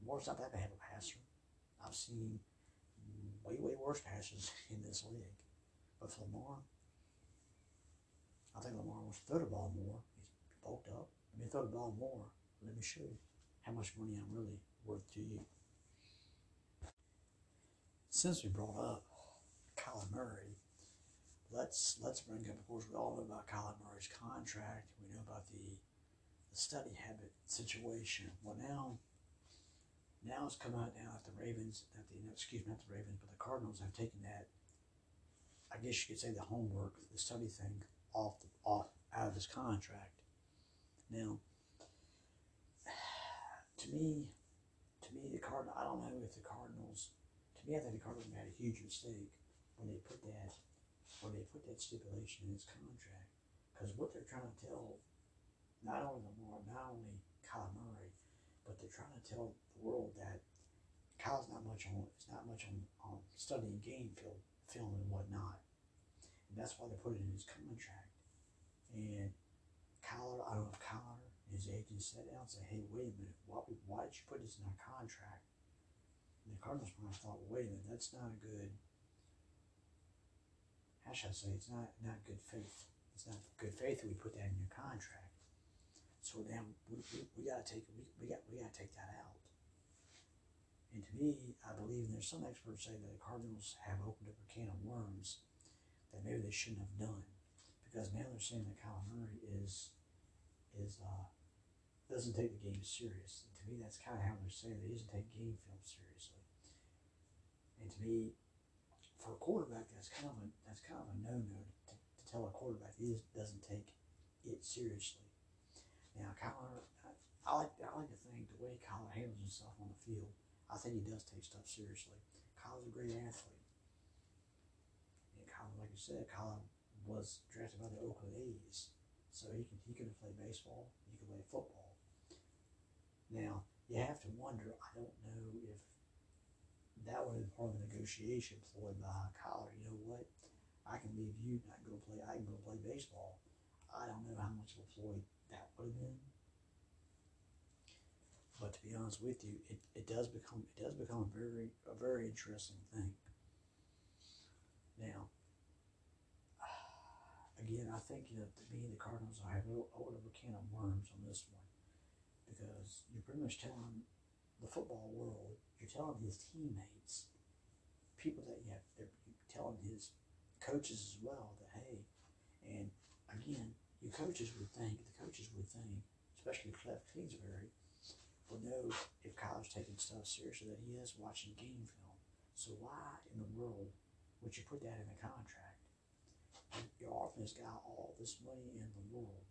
Lamar's not that bad of a passer. I've seen way, way worse passes in this league. But for Lamar, I think Lamar wants to throw the ball more. He's bulked up. Let me throw the ball more. Let me show you how much money I'm really worth to you. Since we brought up Kyler Murray, let's let's bring up. Of course, we all know about Kyler Murray's contract. We know about the the study habit situation. Well, now now it's come out now that the Ravens, that the excuse me, not the Ravens, but the Cardinals have taken that. I guess you could say the homework, the study thing, off the, off out of his contract. Now, to me, to me, the Cardinal. I don't know if the Cardinals. To me, I think the Cardinals made a huge mistake when they put that when they put that stipulation in his contract. Because what they're trying to tell, not only Lamar, not only Kyler Murray, but they're trying to tell the world that Kyle's not much on. It's not much on, on studying game film, film and whatnot. And that's why they put it in his contract. And Kyler, I don't know if Kyler his agent sat down and said, hey, wait a minute, why, why did you put this in our contract? And the Cardinals have thought, well, wait a minute, that's not a good, how should I say, it's not, not good faith. It's not good faith that we put that in your contract. So then we, we, we gotta take we, we got we gotta take that out. And to me, I believe and there's some experts say that the Cardinals have opened up a can of worms that maybe they shouldn't have done because now they're saying that Kyler Murray is is uh, doesn't take the game serious. And to me, that's kind of how they're saying he doesn't take game film seriously. And to me, for a quarterback, that's kind of a that's kind of a no no to, to tell a quarterback he doesn't take it seriously. Now, Kyler, I, I like I like to think the way Kyler handles himself on the field. I think he does take stuff seriously. Kyler's a great athlete. And Kyler, like you said, Kyler was drafted by the Oakland A's. So he can he could played baseball, he could play football. Now, you have to wonder, I don't know if that would have been part of the negotiation ploy by Kyler. You know what? I can leave you not go play I can go play baseball. I don't know how much of a ploy that would have been. But to be honest with you, it, it does become it does become a very a very interesting thing. Now, again, I think you know, to me the Cardinals I have a little can of worms on this one because you're pretty much telling the football world, you're telling his teammates, people that you have, they're telling his coaches as well that hey, and again, your coaches would think, the coaches would think, especially Cliff Kingsbury, would know if Kyler's taking stuff seriously that he is watching game film. So why in the world would you put that in a contract? Your offense got all this money in the world.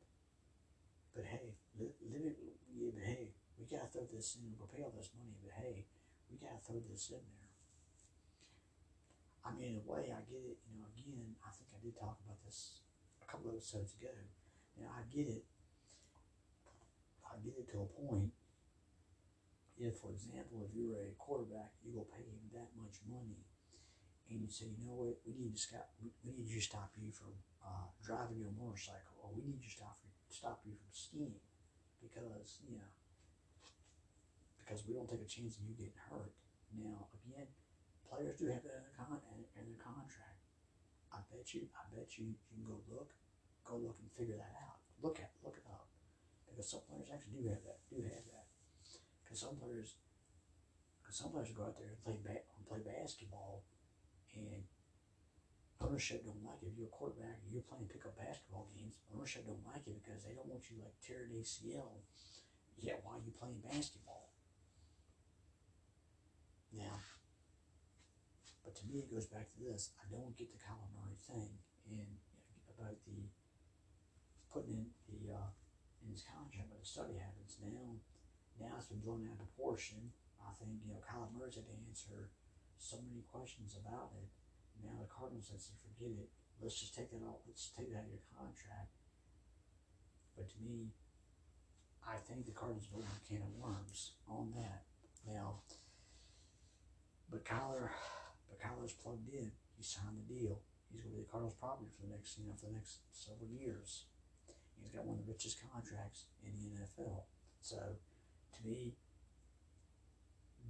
But hey, live it, yeah, but hey, we gotta throw this in, we'll pay all this money, but hey, we gotta throw this in there. I mean, in a way, I get it. You know, again, I think I did talk about this a couple of episodes ago. I get it. I get it to a point if, for example, if you're a quarterback, you go pay him that much money, and you say, you know what, we need to stop, we, need you to stop you from uh, driving your motorcycle, or we need to stop stop you from skiing, because you know, because we don't take a chance of you getting hurt. Now, again, players do have that their, con- in their contract. I bet you, I bet you, you can go look, go look and figure that out. Look at, look it up, because some players actually do have that, do have that. Because some players, because some players go out there and play ba- play basketball, and ownership don't like it. If you're a quarterback, and you're playing pickup basketball games. Ownership don't like it because they don't want you like tearing ACL. Yet while you playing basketball. Now, but to me, it goes back to this. I don't get the Kyler Murray thing and about the putting in the uh, in his contract, but the study happens now now it's been blown out of proportion. I think, you know, Kyler Murray's had to answer so many questions about it. Now the Cardinals said, forget it. Let's just take that out. Let's take that out of your contract. But to me, I think the Cardinals opened a can of worms on that. Now, but Kyler, but Kyler's plugged in. He signed the deal. He's going to be the Cardinals' property for the next, you know, for the next several years. He's got one of the richest contracts in the NFL. So to me,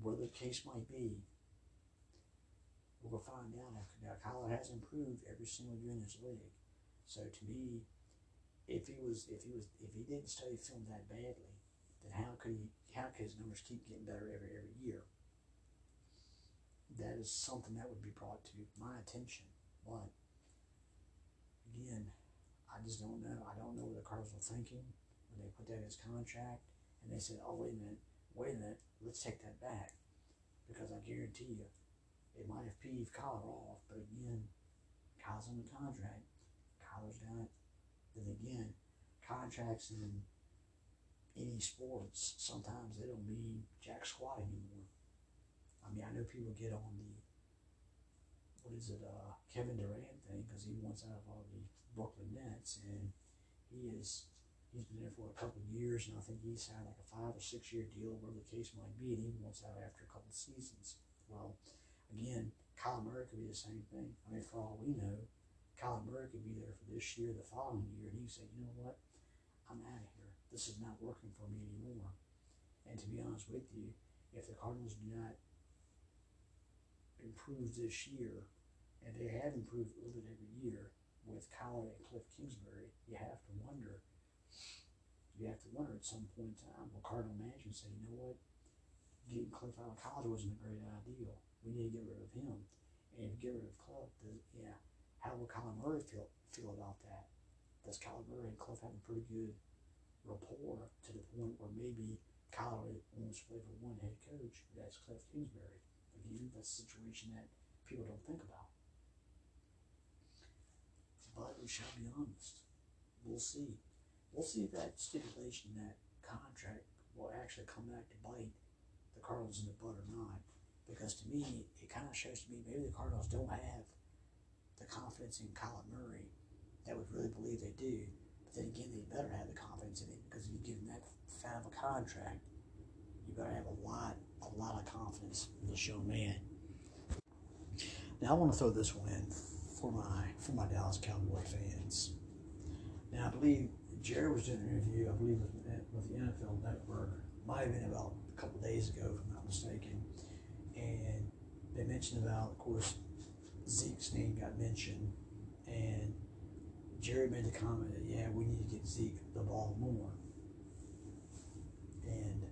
where the case might be, we'll find out now. Now Kyler has improved every single year in this league. So to me, if he was if he was if he didn't study film that badly, then how could he how could his numbers keep getting better every every year? That is something that would be brought to my attention. But again, I just don't know. I don't know what the Cardinals were thinking when they put that in his contract and they said, Oh wait a minute, wait a minute, let's take that back. Because I guarantee you, it might have peeved Kyler off, but again, Kyler's on the contract. Kyler's done it. Then again, contracts in any sports, sometimes they don't mean jack squat anymore. I mean, I know people get on the, what is it, uh, Kevin Durant thing because he wants out of all the Brooklyn Nets and he is, he's been there for a couple of years and I think he signed like a five or six year deal, whatever the case might be, and he wants out after a couple of seasons. Well, again, Kyle Murray could be the same thing. I mean, for all we know, Kyle Murray could be there for this year, the following year, and he say, you know what, I'm out of here. This is not working for me anymore. And to be honest with you, if the Cardinals do not improve this year, and they have improved a little bit every year with Kyler and Cliff Kingsbury, you have to wonder. You have to wonder at some point in time, will Cardinal management say, you know what, getting Cliff out of college wasn't a great idea. We need to get rid of him. And if you get rid of Cliff, does, yeah, how will Kyler Murray feel feel about that? Does Kyler Murray and Cliff have a pretty good rapport to the point where maybe Kyler wants to play for one head coach? That's Cliff Kingsbury. Again, that's a situation that people don't think about. But we shall be honest. We'll see. We'll see if that stipulation, that contract, will actually come back to bite the Cardinals in the butt or not. Because to me, it kind of shows to me maybe the Cardinals don't have the confidence in Kyler Murray that would really believe they do. But then again, they better have the confidence in him because if you give him that fat of a contract, you better have a lot, a lot of confidence in this young man. Now I want to throw this one in for my for my Dallas Cowboy fans. Now I believe Jerry was doing an interview, I believe with, with the NFL Network, might have been about a couple days ago, if I'm not mistaken, and they mentioned about, of course, Zeke's name got mentioned, and Jerry made the comment that yeah, we need to get Zeke the ball more, and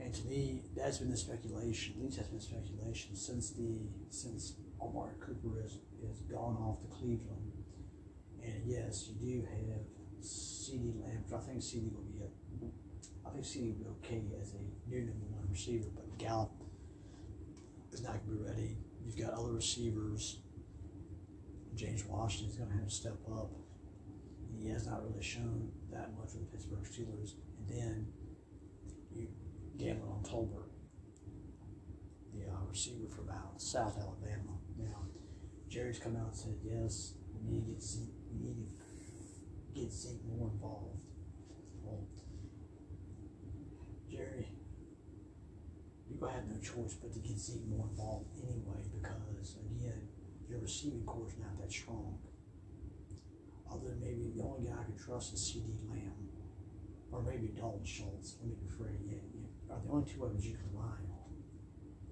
and to me, that's been the speculation. At least that's been speculation since the since Amari Cooper is is gone off to Cleveland, and yes, you do have CeeDee Lamb. I think CeeDee will be a I think CeeDee will be okay as a new number one receiver, but Gallup is not going to be ready. You've got other receivers. James Washington is going to have to step up. He has not really shown that much with the Pittsburgh Steelers. And then you gamble on Tolbert, the uh, receiver from out South Alabama. Now, Jerry's come out and said, yes, we need to get Zeke, we need to get Zeke more involved. Well, Jerry, you're going to have no choice but to get Zeke more involved anyway because, again, your receiving core is not that strong. Other than maybe the only guy I can trust is CeeDee Lamb or maybe Dalton Schultz. Let me rephrase again. Are the only two weapons you can rely on.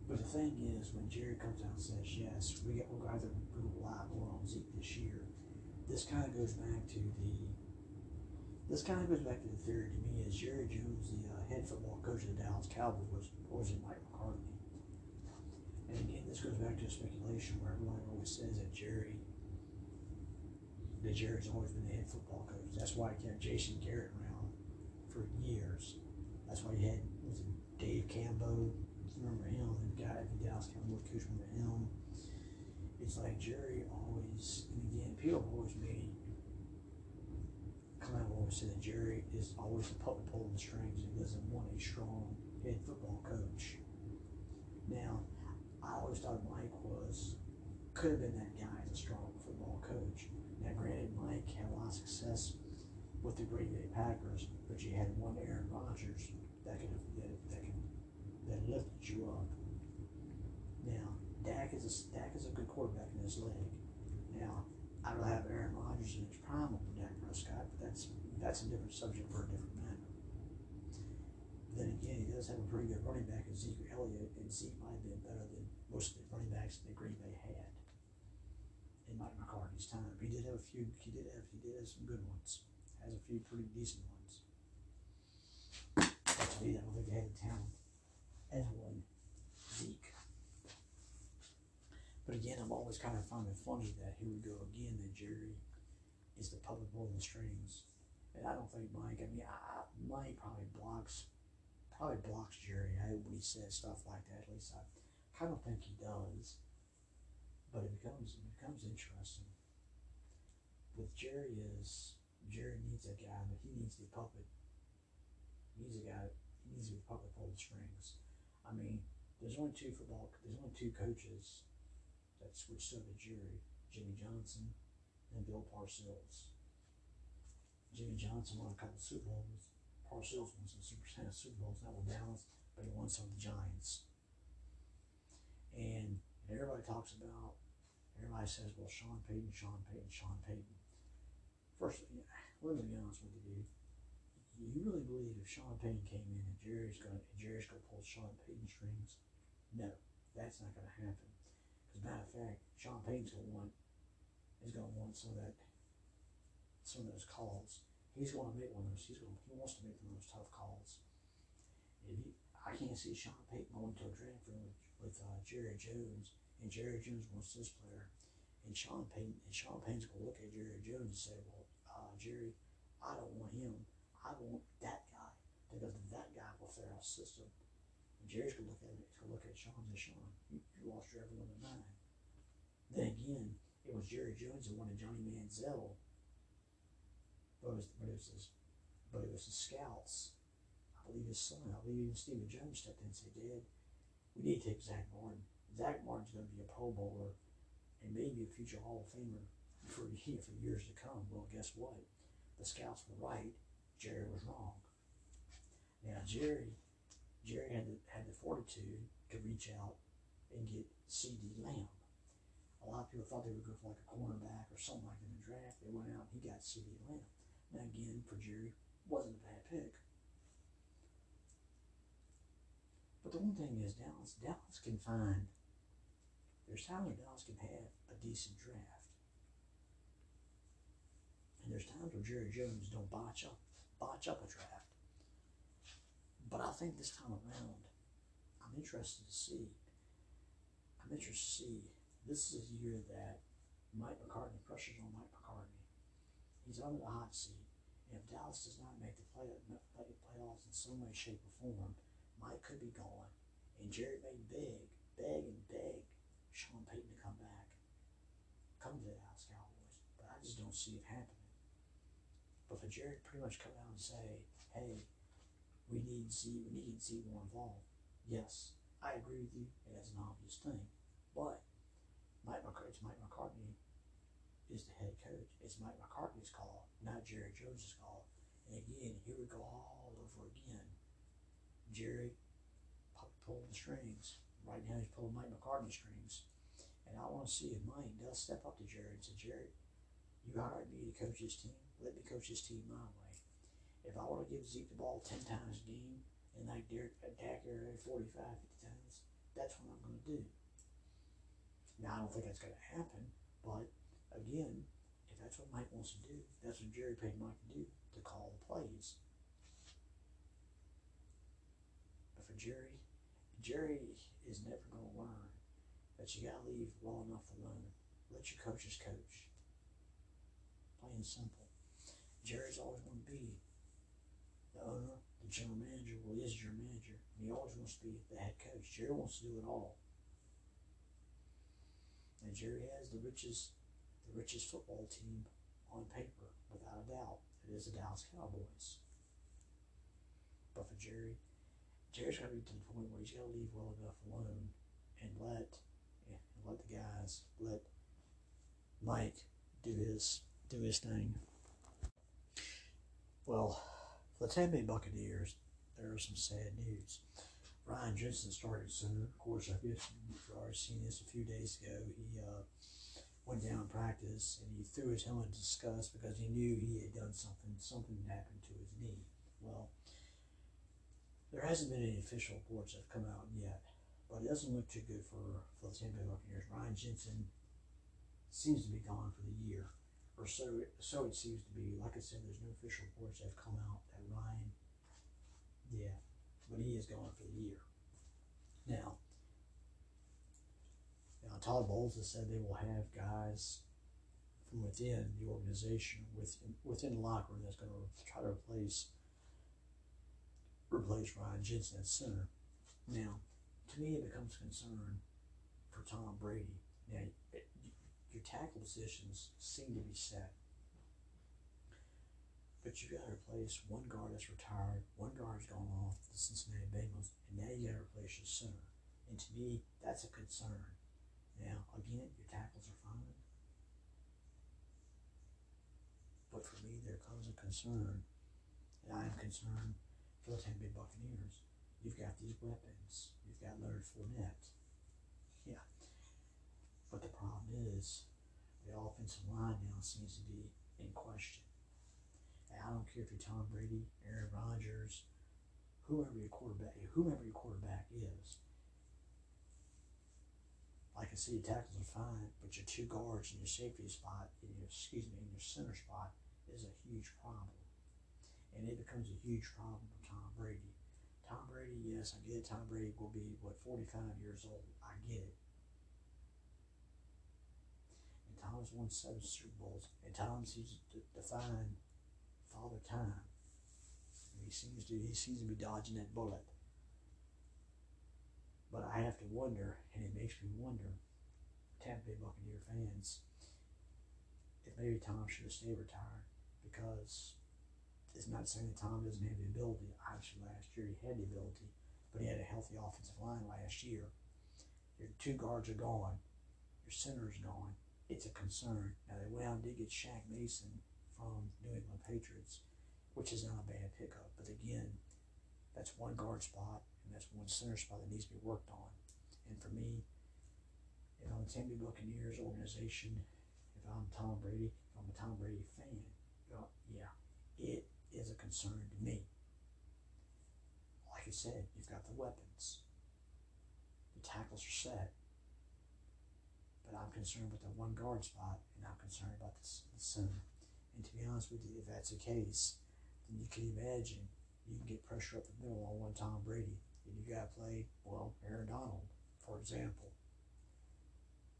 But the thing is, when Jerry comes out and says, yes, we get, we're going to rely more on Zeke this year, this kind of goes back to the this kind of goes back to the theory to me is Jerry Jones, the uh, head football coach of the Dallas Cowboys, was, it Mike McCarthy? And again, this goes back to a speculation where everyone always says that Jerry, that Jerry's always been the head football coach. That's why he kept Jason Garrett around for years. That's why he had was Dave Campo. Remember him? The guy, the Dallas Cowboys coach. Remember him? It's like Jerry always, and again, people always made out always said that Jerry is always the puppet pulling the strings and doesn't want a strong head football coach. Now, I always thought Mike was could have been that guy as a strong football coach. Now, granted, Mike had a lot of success with the Green Bay Packers, but you had one Aaron Rodgers that could have, that, that that lifted you up. Now, Dak is a Dak is a good quarterback in this league. Now, I don't have Aaron Rodgers in his prime over Dak Prescott, but that's that's a different subject for a different matter. Then again, he does have a pretty good running back in Zeke Elliott, and Zeke might have been better than most of the running backs that Green Bay had in Mike McCarthy's time. He did have a few. He did have. He did have some good ones. Has a few pretty decent ones. But to me, I don't think they had the talent as one Zeke. But again, I'm always kind of finding funny that here we go again. That Jerry is the puppet pulling the strings, and I don't think Mike. I mean, I, Mike probably blocks probably blocks Jerry out when he says stuff like that. At least I kind of think he does. But it becomes it becomes interesting. With Jerry is Jerry needs a guy, but he needs the puppet. He needs a guy. He needs to be the puppet pull the strings. I mean, there's only two football. There's only two coaches that switched to Jerry: Jimmy Johnson and Bill Parcells. Jimmy Johnson won a couple Super Bowls Parcells won some Super, Super Bowls, not with Dallas, but he won some with the Giants. And, and everybody talks about, everybody says, well, Sean Payton, Sean Payton, Sean Payton. First, yeah, let me be honest with you, dude. You really believe if Sean Payton came in and Jerry's gonna Jerry's gonna pull Sean Payton strings? No, that's not gonna happen. Because matter of fact, Sean Payton's gonna want is gonna want some of that some of those calls he's going to make one of those. He's going. He wants to make one of those tough calls. If he, I can't see Sean Payton going to a draft room with, with uh, Jerry Jones, and Jerry Jones wants this player, and Sean Payton, and Sean Payton's going to look at Jerry Jones and say, "Well, uh, Jerry, I don't want him. I want that guy because that guy will fit our system." And Jerry's going to look at it, He's going to look at Sean and say, "Sean, you, you lost your everyone to nine. Then again, it was Jerry Jones that wanted Johnny Manziel but it was, but it was his, but it was his scouts. I believe his son. I believe even Stephen Jones stepped in and said, "Dad, we need to take Zack Martin. Zack Martin's going to be a Pro Bowler and maybe a future Hall of Famer for for years to come." Well, guess what? The scouts were right. Jerry was wrong. Now Jerry, Jerry had the, had the fortitude to reach out and get CeeDee Lamb. A lot of people thought they would go for like a cornerback or something like that in the draft. They went out and he got CeeDee Lamb. Now again, for Jerry, wasn't a bad pick. But the one thing is Dallas, Dallas can find, there's times where Dallas can have a decent draft. And there's times where Jerry Jones don't botch up, botch up a draft. But I think this time around, I'm interested to see, I'm interested to see, this is a year that Mike McCarthy, pressure's on Mike McCarthy. He's under the hot seat. And if Dallas does not make the play, play, playoffs in some way, shape, or form, Mike could be gone. And Jared may beg, beg, and beg Sean Payton to come back, come to the Dallas Cowboys. But I just don't see it happening. But for Jerry pretty much come out and say, hey, we need Z, we need Z more involved. Yes, I agree with you, and that's an obvious thing. But Mike McCarthy, it's Mike McCarthy is the head coach. It's Mike McCarthy's call, not Jerry Jones's call. And again, here we go all over again. Jerry pulling the strings. Right now, he's pulling Mike McCarthy's strings. And I want to see if Mike does step up to Jerry and say, Jerry, you hired me to coach this team. Let me coach this team my way. If I want to give Zeke the ball 10 times a game and like Derek attack area 45, 50 times, that's what I'm going to do. Now, I don't think that's going to happen, but again, if that's what Mike wants to do, that's what Jerry paid Mike to do, to call the plays. But for Jerry, Jerry is never going to learn that you got to leave well enough alone. Let your coaches coach. Plain and simple. Jerry's always going to be the owner, the general manager. Well, he is your manager. And he always wants to be the head coach. Jerry wants to do it all. And Jerry has the richest the richest football team on paper, without a doubt. It is the Dallas Cowboys. But for Jerry, Jerry's got to be to the point where he's got to leave well enough alone and let let the guys let Mike do his do his thing. Well, for the Tampa Bay Buccaneers, there is some sad news. Ryan Jensen started soon. Of course, I guess you've already seen this a few days ago. He uh, went down in practice and he threw his helmet in disgust because he knew he had done something, something happened to his knee. Well, there hasn't been any official reports that have come out yet, but it doesn't look too good for, for the Tampa Bay Buccaneers. Ryan Jensen seems to be gone for the year, or so so it seems to be. Like I said, there's no official reports that have come out that Ryan, yeah, but he is gone for the year. Now, now Todd Bowles has said they will have guys from within the organization, within within the locker room, that's going to try to replace replace Ryan Jensen at center. Now, to me, it becomes a concern for Tom Brady. Now, your tackle positions seem to be set, but you got to replace one guard that's retired, one guard's gone off the Cincinnati Bengals, and now you got to replace your center. And to me, that's a concern. Now, again, your tackles are fine, but for me, there comes a concern, and I am concerned for the Tampa Bay Buccaneers. You've got these weapons. You've got Leonard Fournette. Yeah. But the problem is the offensive line now seems to be in question. And I don't care if you're Tom Brady, Aaron Rodgers, whoever your quarterback, whoever your quarterback is. Like I said, your tackles are fine, but your two guards and your safety spot, your excuse me, in your center spot is a huge problem and it becomes a huge problem for Tom Brady. Tom Brady, yes, I get it. Tom Brady will be, what, 45 years old. I get it. And Tom's won seven Super Bowls, and Tom seems to define father time. And he seems to he seems to be dodging that bullet. But I have to wonder, and it makes me wonder, Tampa Bay Buccaneer fans, if maybe Tom should have stayed retired because it's not saying that Tom doesn't have the ability. Obviously, last year he had the ability, but he had a healthy offensive line last year. Your two guards are gone. Your center is gone. It's a concern. Now, they went out and did get Shaq Mason from New England Patriots, which is not a bad pickup. But again, that's one guard spot, and that's one center spot that needs to be worked on. And for me, if I'm the Tampa Bay Buccaneers organization, if I'm Tom Brady, if I'm a Tom Brady fan, well, yeah, it is a concern to me. Like I said, you've got the weapons. The tackles are set. But I'm concerned with the one guard spot, and I'm concerned about the, the center. And to be honest with you, if that's the case, then you can imagine you can get pressure up the middle on one Tom Brady, and you got to play, well, Aaron Donald, for example,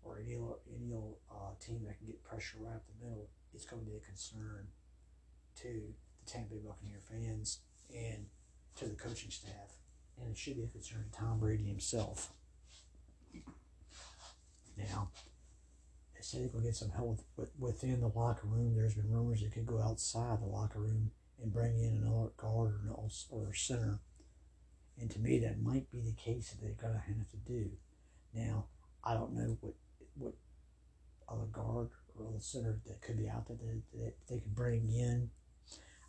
or any, any uh, team that can get pressure right up the middle, it's going to be a concern to the Tampa Bay Buccaneer fans and to the coaching staff. And it should be a concern to Tom Brady himself. Now, they said he could get some help with, within the locker room. There's been rumors he could go outside the locker room and bring in another guard or, or center. And to me, that might be the case that they're going to have to do. Now, I don't know what what other guard or other center that could be out there that, that they could bring in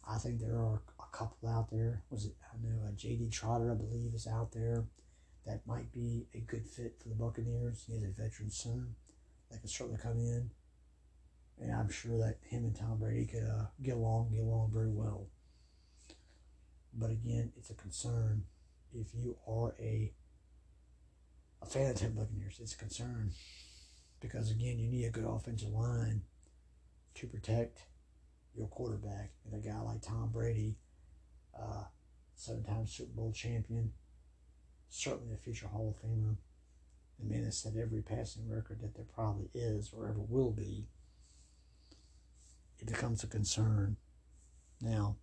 I think there are a couple out there. Was it? I know uh, J.C. Tretter, I believe, is out there. That might be a good fit for the Buccaneers. He has a veteran son that can certainly come in, and I'm sure that him and Tom Brady could uh, get along, get along very well. But again, it's a concern if you are a a fan of the Buccaneers. It's a concern because again, you need a good offensive line to protect your quarterback and a guy like Tom Brady, uh, seven time Super Bowl champion, certainly a future Hall of Famer, the man that set every passing record that there probably is or ever will be, it becomes a concern. Now,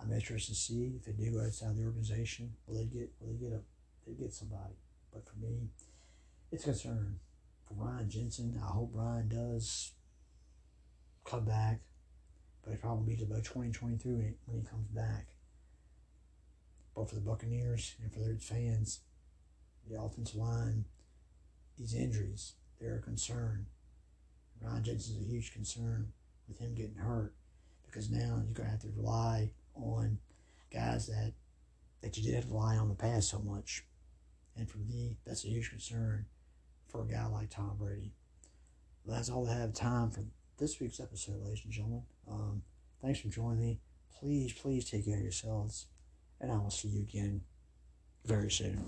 I'm interested to see if they do go outside the organization, will they get will they get a they get somebody. But for me, it's a concern. For Ryan Jensen, I hope Ryan does come back but it probably be about 2023 when he comes back. But for the Buccaneers and for their fans, the offensive line, these injuries, they're a concern. Ryan Jensen's a huge concern with him getting hurt because now you're going to have to rely on guys that that you didn't rely on the past so much. And for me, that's a huge concern for a guy like Tom Brady. Well, that's all I have time for this week's episode, ladies and gentlemen. Um, thanks for joining me. Please, please take care of yourselves, and I will see you again very soon.